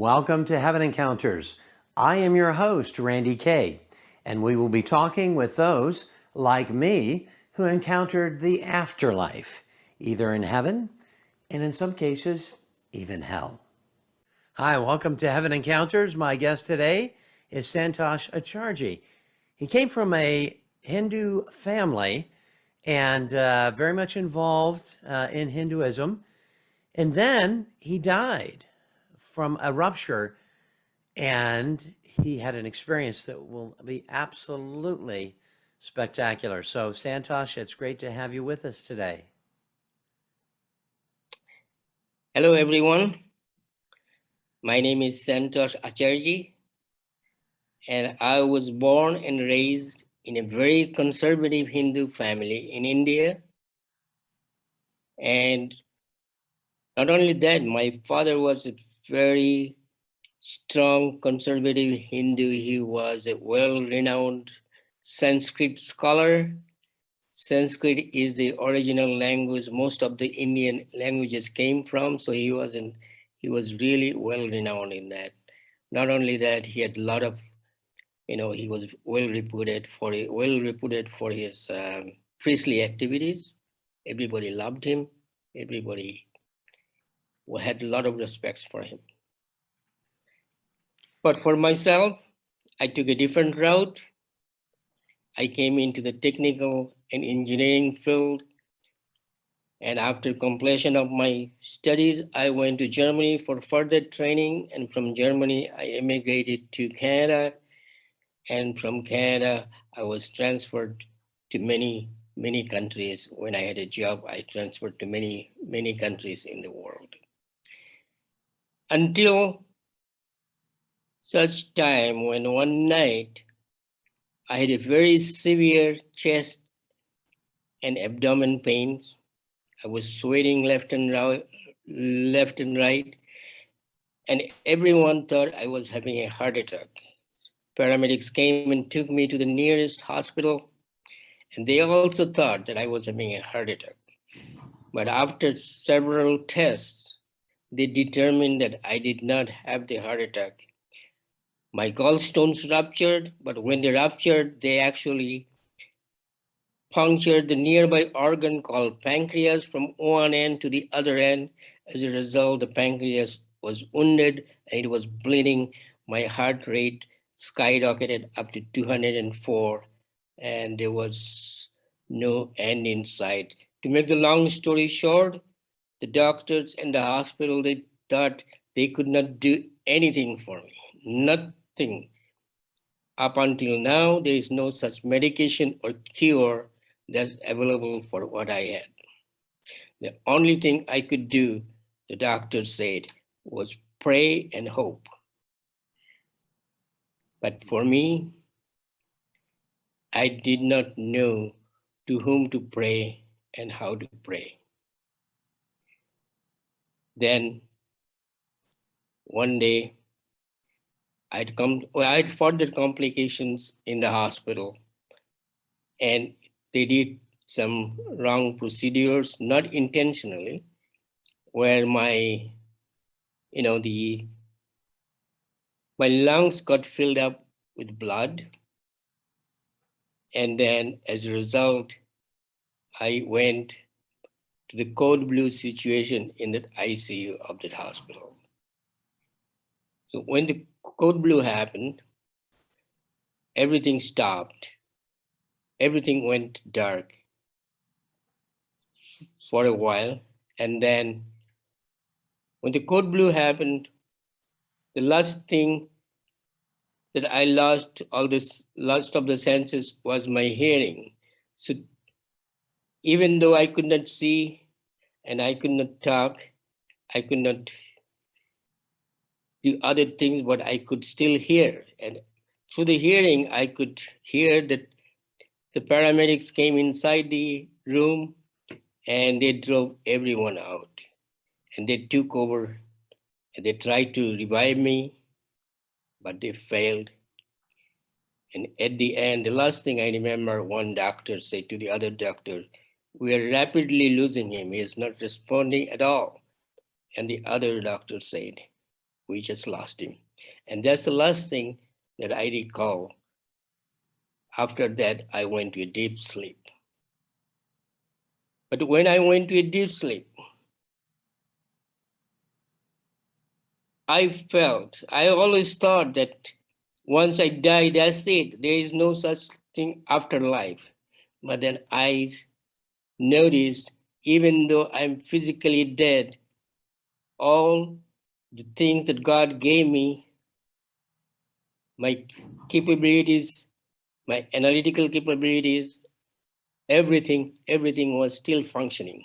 Welcome to Heaven Encounters. I am your host, Randy Kay, and we will be talking with those like me who encountered the afterlife, either in heaven and in some cases, even hell. Hi, welcome to Heaven Encounters. My guest today is Santosh Acharjee. He came from a Hindu family and uh, very much involved uh, in Hinduism. And then he died from a rupture, and he had an experience that will be absolutely spectacular. So, Santosh, it's great to have you with us today. Hello, everyone. My name is Santosh Acharjee, and I was born and raised in a very conservative Hindu family in India. And not only that, my father was a very strong conservative Hindu. He was a well renowned Sanskrit scholar. Sanskrit is the original language most of the Indian languages came from. So he was in, he was really well renowned in that. Not only that, he had a lot of you know, he was well reputed for well reputed for his um, priestly activities. Everybody loved him. Everybody had a lot of respect for him. But for myself, I took a different route. I came into the technical and engineering field. And after completion of my studies, I went to Germany for further training. And from Germany, I immigrated to Canada and from Canada, I was transferred to many, many countries. When I had a job, I transferred to many, many countries in the world. Until such time when one night I had a very severe chest and abdomen pains. I was sweating left and right, left and right, and everyone thought I was having a heart attack. Paramedics came and took me to the nearest hospital, and they also thought that I was having a heart attack. But after several tests, they determined that I did not have the heart attack. My gallstones ruptured, but when they ruptured, they actually punctured the nearby organ called pancreas from one end to the other end. As a result, the pancreas was wounded and it was bleeding. My heart rate skyrocketed up to 204 and there was no end in sight. To make the long story short, the doctors and the hospital, they thought they could not do anything for me, nothing. Up until now, there is no such medication or cure that's available for what I had. The only thing I could do, the doctor said, was pray and hope. But for me, I did not know to whom to pray and how to pray. Then one day, I'd come, well, I had further complications in the hospital, and they did some wrong procedures, not intentionally, where my, you know, the my lungs got filled up with blood. And then as a result, I went to the code blue situation in that ICU of that hospital. So when the code blue happened, everything stopped. Everything went dark for a while. And then when the code blue happened, the last thing that I lost all this last of the senses was my hearing. So even though I could not see and I could not talk, I could not do other things, but I could still hear. And through the hearing, I could hear that the paramedics came inside the room and they drove everyone out and they took over and they tried to revive me but they failed. And at the end, the last thing I remember, one doctor said to the other doctor, we are rapidly losing him. He is not responding at all. And the other doctor said, we just lost him. And that's the last thing that I recall. After that, I went to a deep sleep. But when I went to a deep sleep, I felt, I always thought that once I die, that's it. There is no such thing after life. But then I noticed, even though I'm physically dead, all the things that God gave me, my capabilities, my analytical capabilities, everything, everything was still functioning.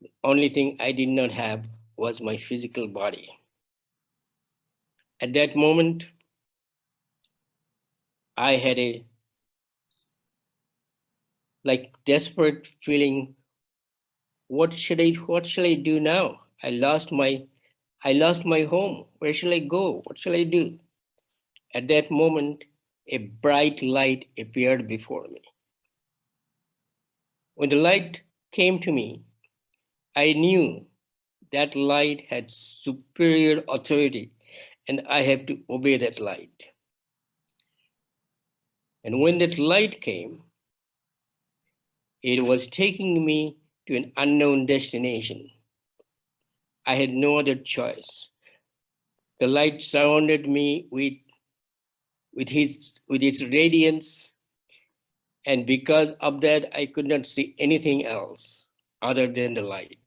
The only thing I did not have was my physical body. At that moment, I had a like desperate feeling. What should I what shall I do now? I lost my I lost my home. Where shall I go? What shall I do? At that moment, a bright light appeared before me. When the light came to me, I knew that light had superior authority and I have to obey that light. And when that light came, it was taking me to an unknown destination. I had no other choice. The light surrounded me with, with, his, with its radiance, and because of that, I could not see anything else other than the light.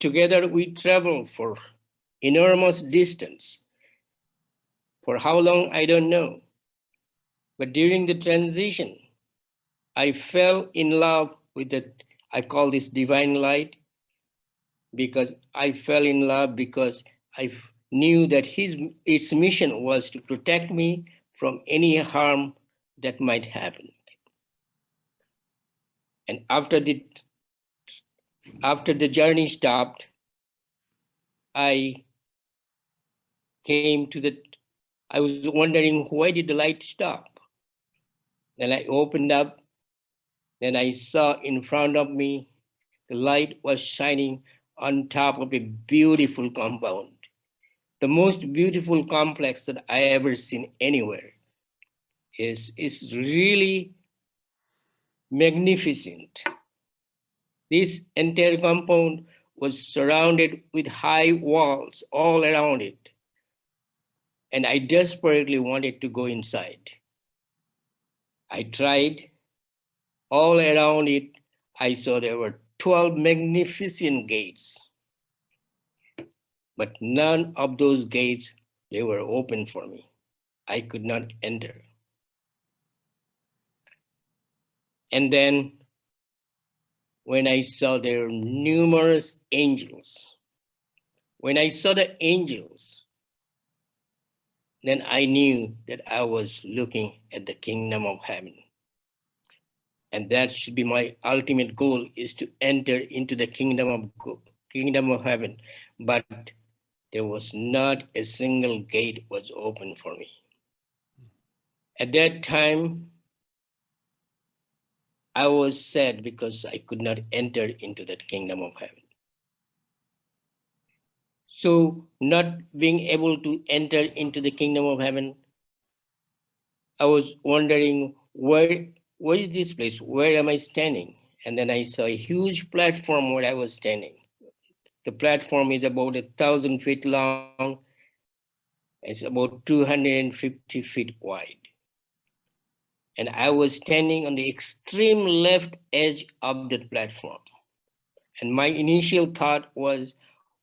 Together we traveled for enormous distance. For how long, I don't know. But during the transition, I fell in love with the, I call this divine light, because I fell in love because I knew that his its mission was to protect me from any harm that might happen. And after the after the journey stopped, I came to the I was wondering why did the light stop? Then I opened up, then I saw in front of me the light was shining on top of a beautiful compound, the most beautiful complex that I ever seen anywhere. Is is really magnificent. This entire compound was surrounded with high walls all around it. And I desperately wanted to go inside. I tried all around it. I saw there were 12 magnificent gates. But none of those gates, they were open for me. I could not enter. And then when I saw there were numerous angels, when I saw the angels, then I knew that I was looking at the kingdom of heaven. And that should be my ultimate goal is to enter into the kingdom of kingdom of heaven. But there was not a single gate was open for me. At that time, I was sad because I could not enter into that kingdom of heaven. So, not being able to enter into the kingdom of heaven, I was wondering where where is this place? Where am I standing? And then I saw a huge platform where I was standing. The platform is about a thousand feet long. It's about 250 feet wide. And I was standing on the extreme left edge of that platform. And my initial thought was,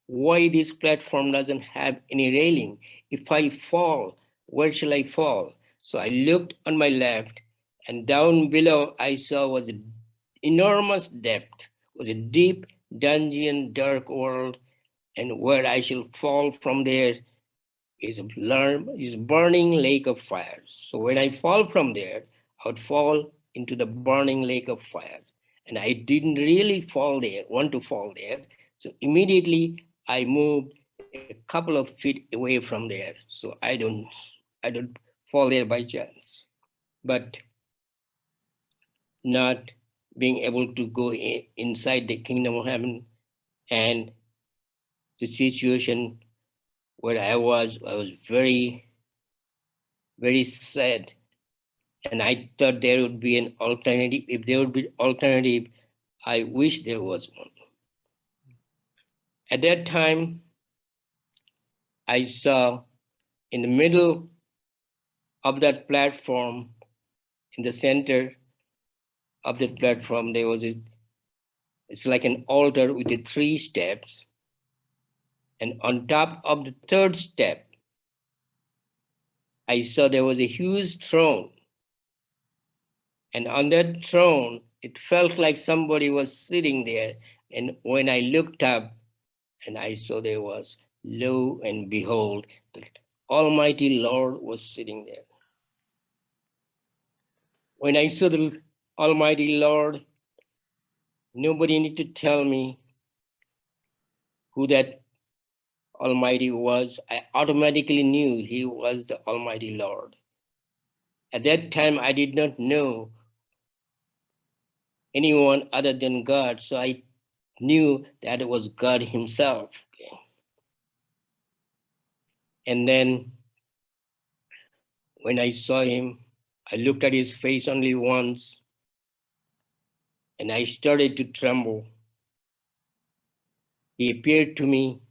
why this platform doesn't have any railing? If I fall, where shall I fall? So I looked on my left and down below I saw was an enormous depth, was a deep dungeon, dark world, and where I shall fall from there is a is burning lake of fire. So when I fall from there, I would fall into the burning lake of fire. And I didn't really fall there, want to fall there. So immediately I moved a couple of feet away from there. So I don't I don't fall there by chance. But not being able to go in, inside the kingdom of heaven and the situation where I was, I was very, very sad. And I thought there would be an alternative. If there would be alternative, I wish there was one. At that time, I saw in the middle of that platform, in the center of the platform, there was a, it's like an altar with the three steps. And on top of the third step, I saw there was a huge throne. And on that throne, it felt like somebody was sitting there. And when I looked up and I saw there was, lo and behold, the Almighty Lord was sitting there. When I saw the Almighty Lord, nobody need to tell me who that Almighty was. I automatically knew he was the Almighty Lord. At that time, I did not know anyone other than God, so I knew that it was God Himself. And then when I saw him, I looked at his face only once and I started to tremble. He appeared to me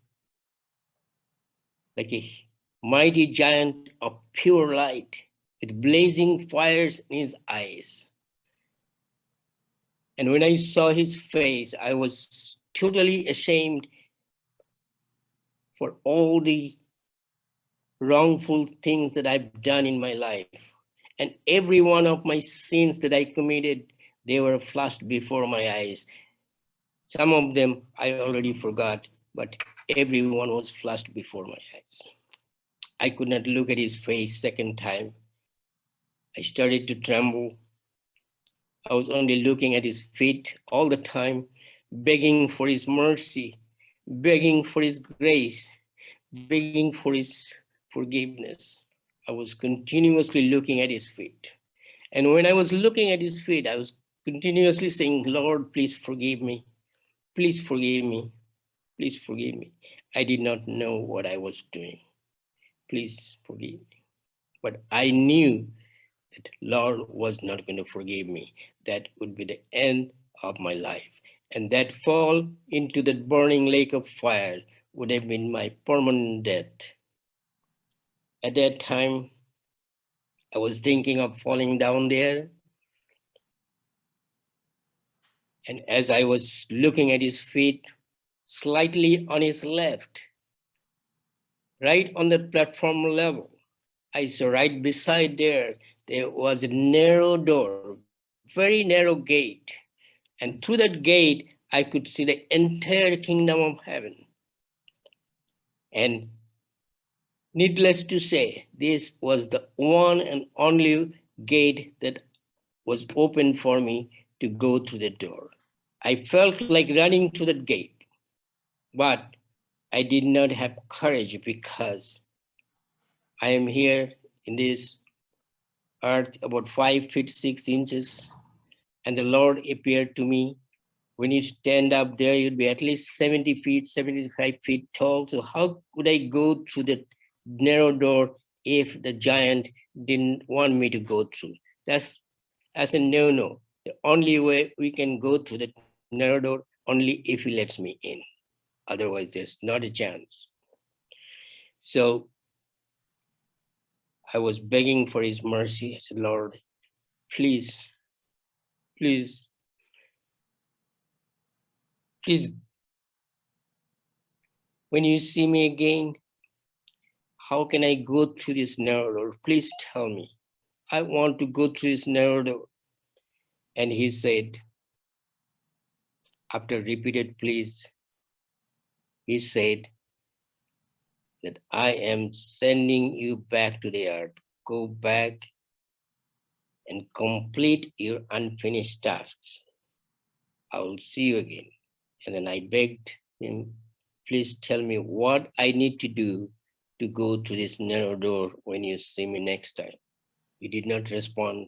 like a mighty giant of pure light with blazing fires in his eyes. And when I saw his face, I was totally ashamed for all the wrongful things that I've done in my life. And every one of my sins that I committed, they were flashed before my eyes. Some of them I already forgot, but everyone was flashed before my eyes. I could not look at his face second time. I started to tremble. I was only looking at his feet all the time, begging for his mercy, begging for his grace, begging for his forgiveness. I was continuously looking at his feet. And when I was looking at his feet, I was continuously saying, Lord, please forgive me. Please forgive me. Please forgive me. I did not know what I was doing. Please forgive me. But I knew that Lord was not going to forgive me. That would be the end of my life. And that fall into the burning lake of fire would have been my permanent death. At that time, I was thinking of falling down there. And as I was looking at his feet, slightly on his left, right on the platform level, I saw right beside there, there was a narrow door, very narrow gate. And through that gate, I could see the entire kingdom of heaven. And Needless to say, this was the one and only gate that was open for me to go through the door. I felt like running to the gate, but I did not have courage because I am here in this earth about five feet six inches, and the Lord appeared to me. When you stand up there, you'd be at least 70 feet, 75 feet tall. So, how could I go through the narrow door if the giant didn't want me to go through. That's that's a no-no. The only way we can go through the narrow door only if he lets me in. Otherwise, there's not a chance. So I was begging for his mercy. I said, Lord, please, please, please, when you see me again, how can I go through this narrow door? Please tell me. I want to go through this narrow door. And he said, after repeated pleas, he said that I am sending you back to the earth. Go back and complete your unfinished tasks. I will see you again. And then I begged him, please tell me what I need to do to go through this narrow door when you see me next time. He did not respond.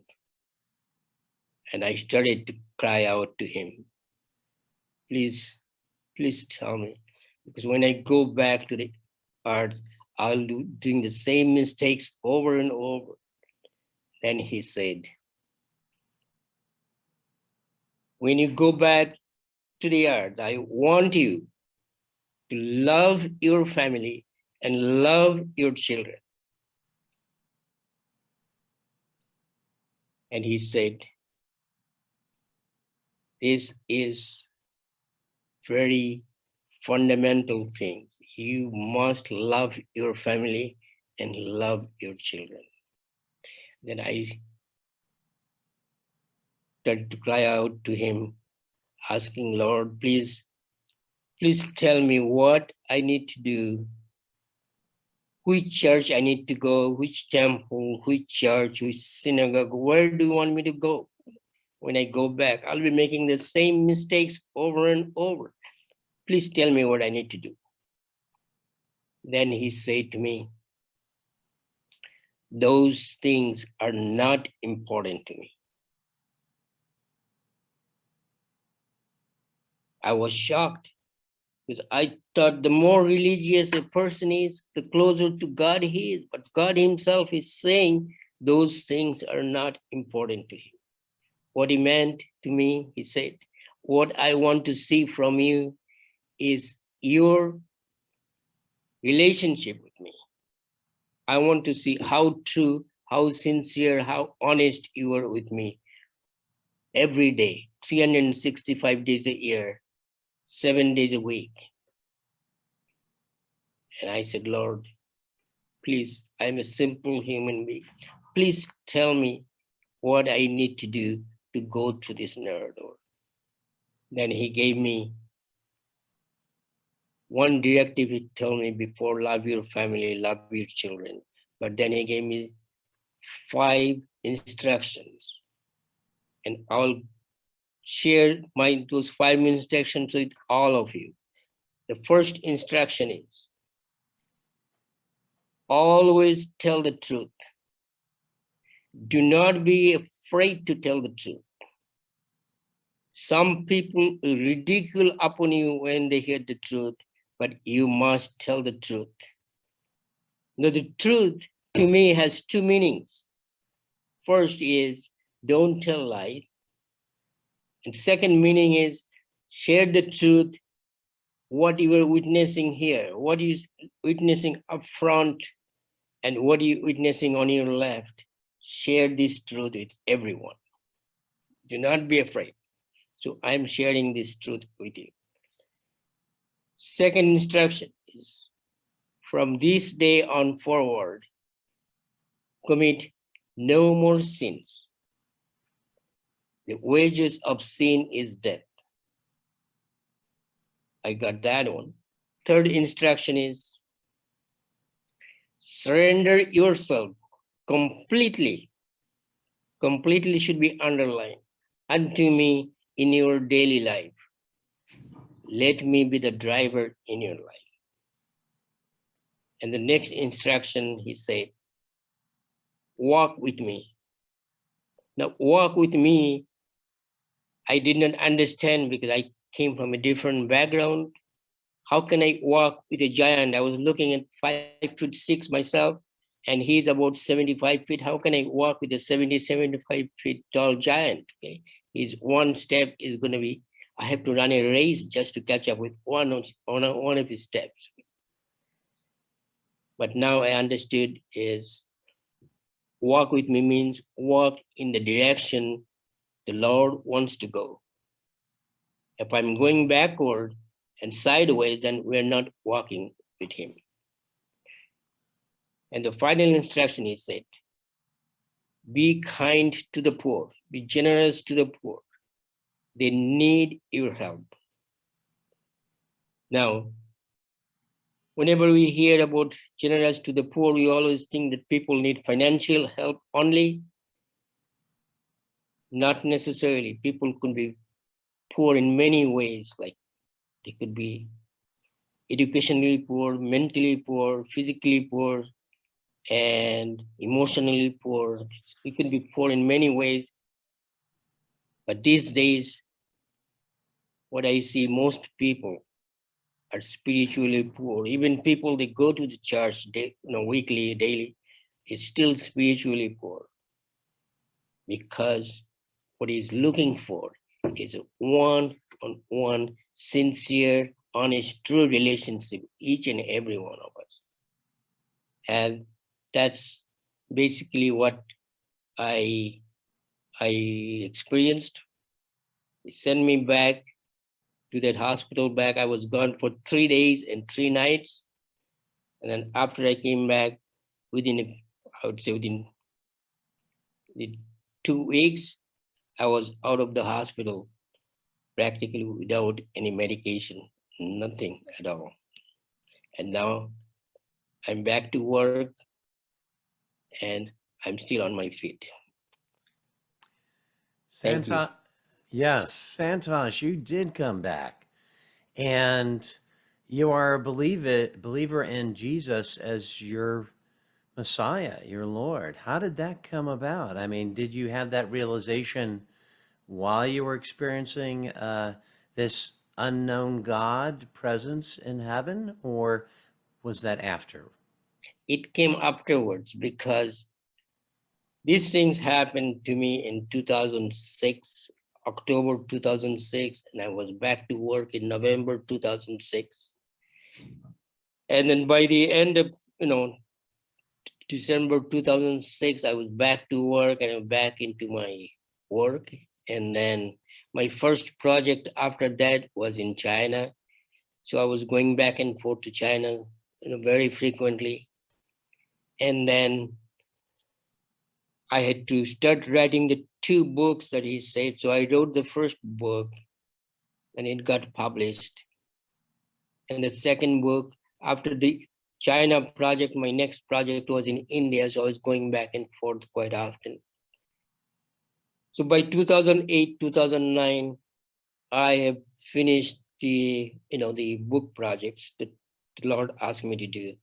And I started to cry out to him, please, please tell me. Because when I go back to the earth, I'll do doing the same mistakes over and over. Then he said, when you go back to the earth, I want you to love your family and love your children. And he said, this is very fundamental things. You must love your family and love your children. Then I started to cry out to him, asking, Lord, please, please tell me what I need to do, which church I need to go, which temple, which church, which synagogue, where do you want me to go? When I go back, I'll be making the same mistakes over and over. Please tell me what I need to do. Then he said to me, Those things are not important to me. I was shocked because I thought the more religious a person is, the closer to God he is. But God Himself is saying those things are not important to Him. What He meant to me, He said, What I want to see from you is your relationship with me. I want to see how true, how sincere, how honest you are with me every day, 365 days a year, seven days a week. And I said, Lord, please, I'm a simple human being. Please tell me what I need to do to go to this narrow door. Then he gave me one directive he told me before love your family, love your children. But then he gave me five instructions. And I'll share my those five instructions with all of you. The first instruction is always tell the truth. Do not be afraid to tell the truth. Some people ridicule upon you when they hear the truth, but you must tell the truth. Now, the truth to me has two meanings. First is don't tell lies. And second meaning is share the truth, what you are witnessing here, what you witnessing up front, and what you witnessing on your left. Share this truth with everyone. Do not be afraid. So I'm sharing this truth with you. Second instruction is from this day on forward, commit no more sins. The wages of sin is death. I got that one. Third instruction is surrender yourself completely. Completely should be underlined unto me in your daily life. Let me be the driver in your life. And the next instruction, he said, walk with me. Now, walk with me, I did not understand because I came from a different background. How can I walk with a giant? I was looking at five foot six myself, and he's about 75 feet. How can I walk with a 70, 75 feet tall giant? Okay. His one step is going to be I have to run a race just to catch up with one of, one of his steps. But now I understood is walk with me means walk in the direction the Lord wants to go. If I'm going backward and sideways, then we're not walking with him. And the final instruction he said, be kind to the poor, be generous to the poor, they need your help. Now, whenever we hear about generous to the poor, we always think that people need financial help only. Not necessarily. People could be poor in many ways, like they could be educationally poor, mentally poor, physically poor, and emotionally poor. We could be poor in many ways. But these days, what I see most people are spiritually poor. Even people that go to the church, day, you know, weekly, daily, is still spiritually poor because what he's looking for is a one-on-one, sincere, honest, true relationship, each and every one of us. And that's basically what I I experienced. They sent me back to that hospital back. I was gone for three days and three nights. And then after I came back, within, I would say within the two weeks, I was out of the hospital practically without any medication, nothing at all. And now I'm back to work and I'm still on my feet. Santa, yes, Santosh, you did come back, and you are a believer believer in Jesus as your Messiah, your Lord. How did that come about? I mean, did you have that realization while you were experiencing uh, this unknown God presence in heaven, or was that after? It came afterwards because these things happened to me in 2006, October 2006, and I was back to work in November 2006. And then by the end of, you know, December 2006, I was back to work and back into my work. And then my first project after that was in China. So I was going back and forth to China, you know, very frequently. And then I had to start writing the two books that he said. So I wrote the first book and it got published. And the second book, after the China project, my next project was in India. So I was going back and forth quite often. So by 2008, 2009, I have finished the, you know, the book projects that the Lord asked me to do.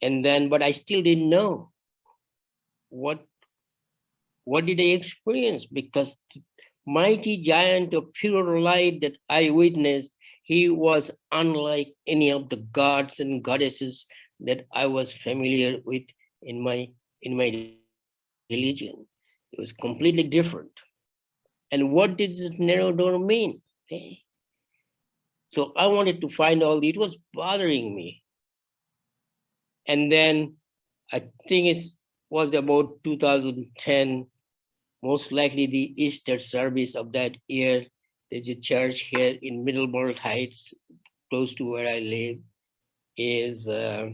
And then, but I still didn't know what what did I experience? Because mighty giant of pure light that I witnessed, he was unlike any of the gods and goddesses that I was familiar with in my in my religion. It was completely different. And what did this narrow door mean? Eh? So I wanted to find out. It was bothering me. And then I think it was about 2010, most likely the Easter service of that year. There's a church here in Middleburg Heights, close to where I live. Is uh,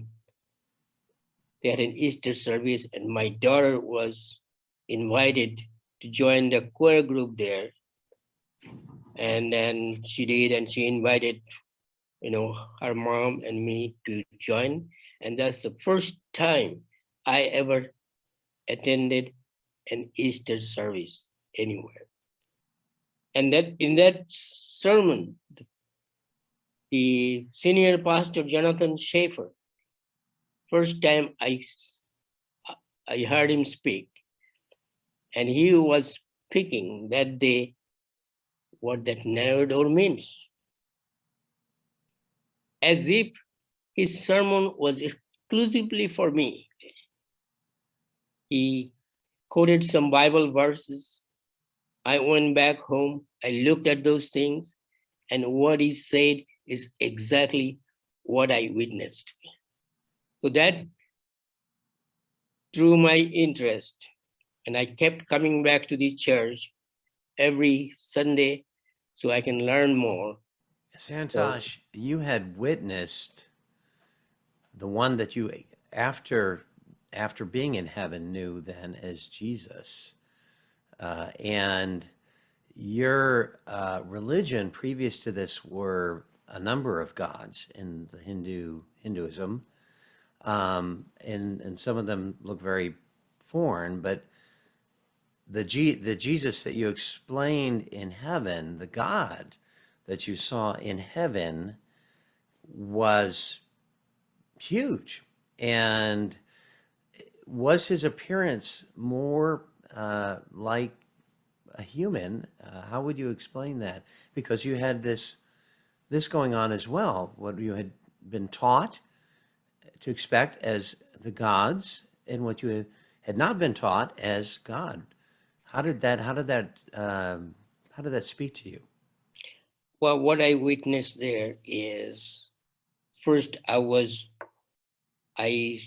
they had an Easter service, and my daughter was invited to join the choir group there. And then she did, and she invited, you know, her mom and me to join. And that's the first time I ever attended an Easter service anywhere. And that in that sermon, the- senior pastor Jonathan Schaefer, first time I, I heard him speak, and he was speaking that day what that narrow door means. As if his sermon was exclusively for me. He quoted some Bible verses. I went back home, I looked at those things, and what he said is exactly what I witnessed. So that drew my interest, and I kept coming back to this church every Sunday so I can learn more. Santosh, you had witnessed the one that you after after being in heaven knew then as Jesus, uh, and your uh, religion previous to this were a number of gods in the Hindu Hinduism, um, and and some of them look very foreign, but the G, the Jesus that you explained in heaven, the God that you saw in heaven was huge. And was his appearance more uh, like a human? Uh, how would you explain that? Because you had this this going on as well, what you had been taught to expect as the gods and what you had not been taught as God. How did that? How did that? Um, how did that speak to you? Well, what I witnessed there is first I was, I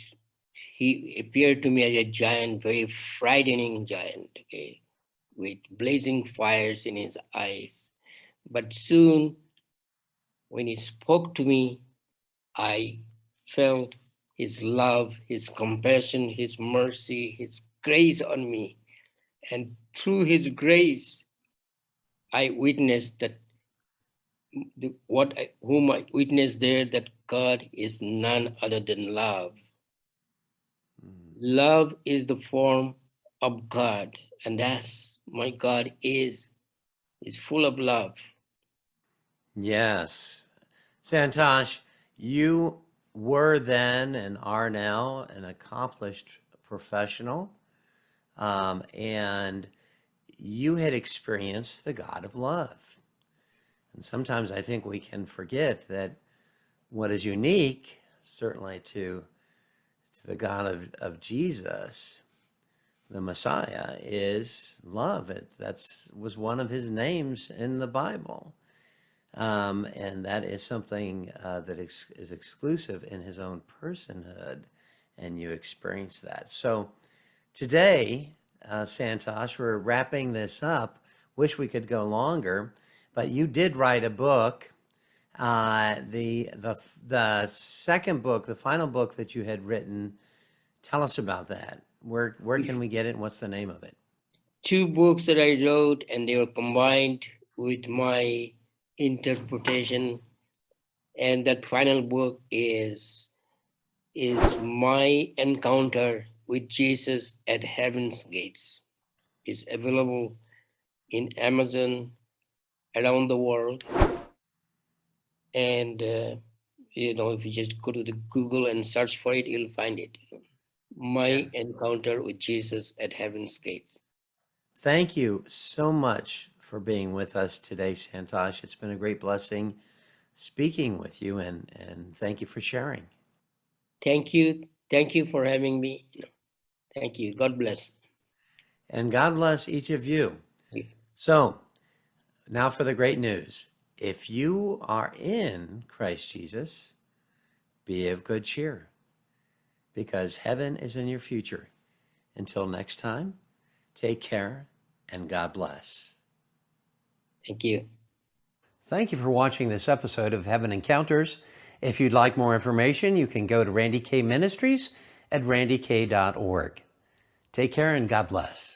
he appeared to me as a giant, very frightening giant, okay, with blazing fires in his eyes. But soon, when he spoke to me, I felt his love, his compassion, his mercy, his grace on me. And through his grace, I witnessed that the, what I, whom I witnessed there that God is none other than love. Love is the form of God, and that's my God is is full of love. Yes. Santosh, you were then and are now an accomplished professional, um, and you had experienced the God of love. And sometimes I think we can forget that what is unique, certainly to, to the God of, of Jesus, the Messiah, is love. It that's was one of his names in the Bible. Um, and that is something uh, that ex- is exclusive in his own personhood, and you experience that. So today, uh, Santosh, we're wrapping this up. Wish we could go longer, but you did write a book. Uh, the the the second book, the final book that you had written. Tell us about that. Where where can we get it? and What's the name of it? Two books that I wrote, and they were combined with my interpretation and that final book is is my encounter with jesus at heaven's gates is available in amazon around the world and uh, you know if you just go to the google and search for it you'll find it my Yes. encounter with jesus at heaven's gates Thank you so much for being with us today, Santosh. It's been a great blessing speaking with you, and, and thank you for sharing. thank you thank you for having me thank you god bless And God bless each of you. So, now for the great news. If you are in Christ Jesus, be of good cheer, because heaven is in your future. Until next time, take care and God bless. thank you Thank you for watching this episode of Heaven Encounters. If you'd like more information, you can go to Randy Kay Ministries at randyk.org. Take care and God bless.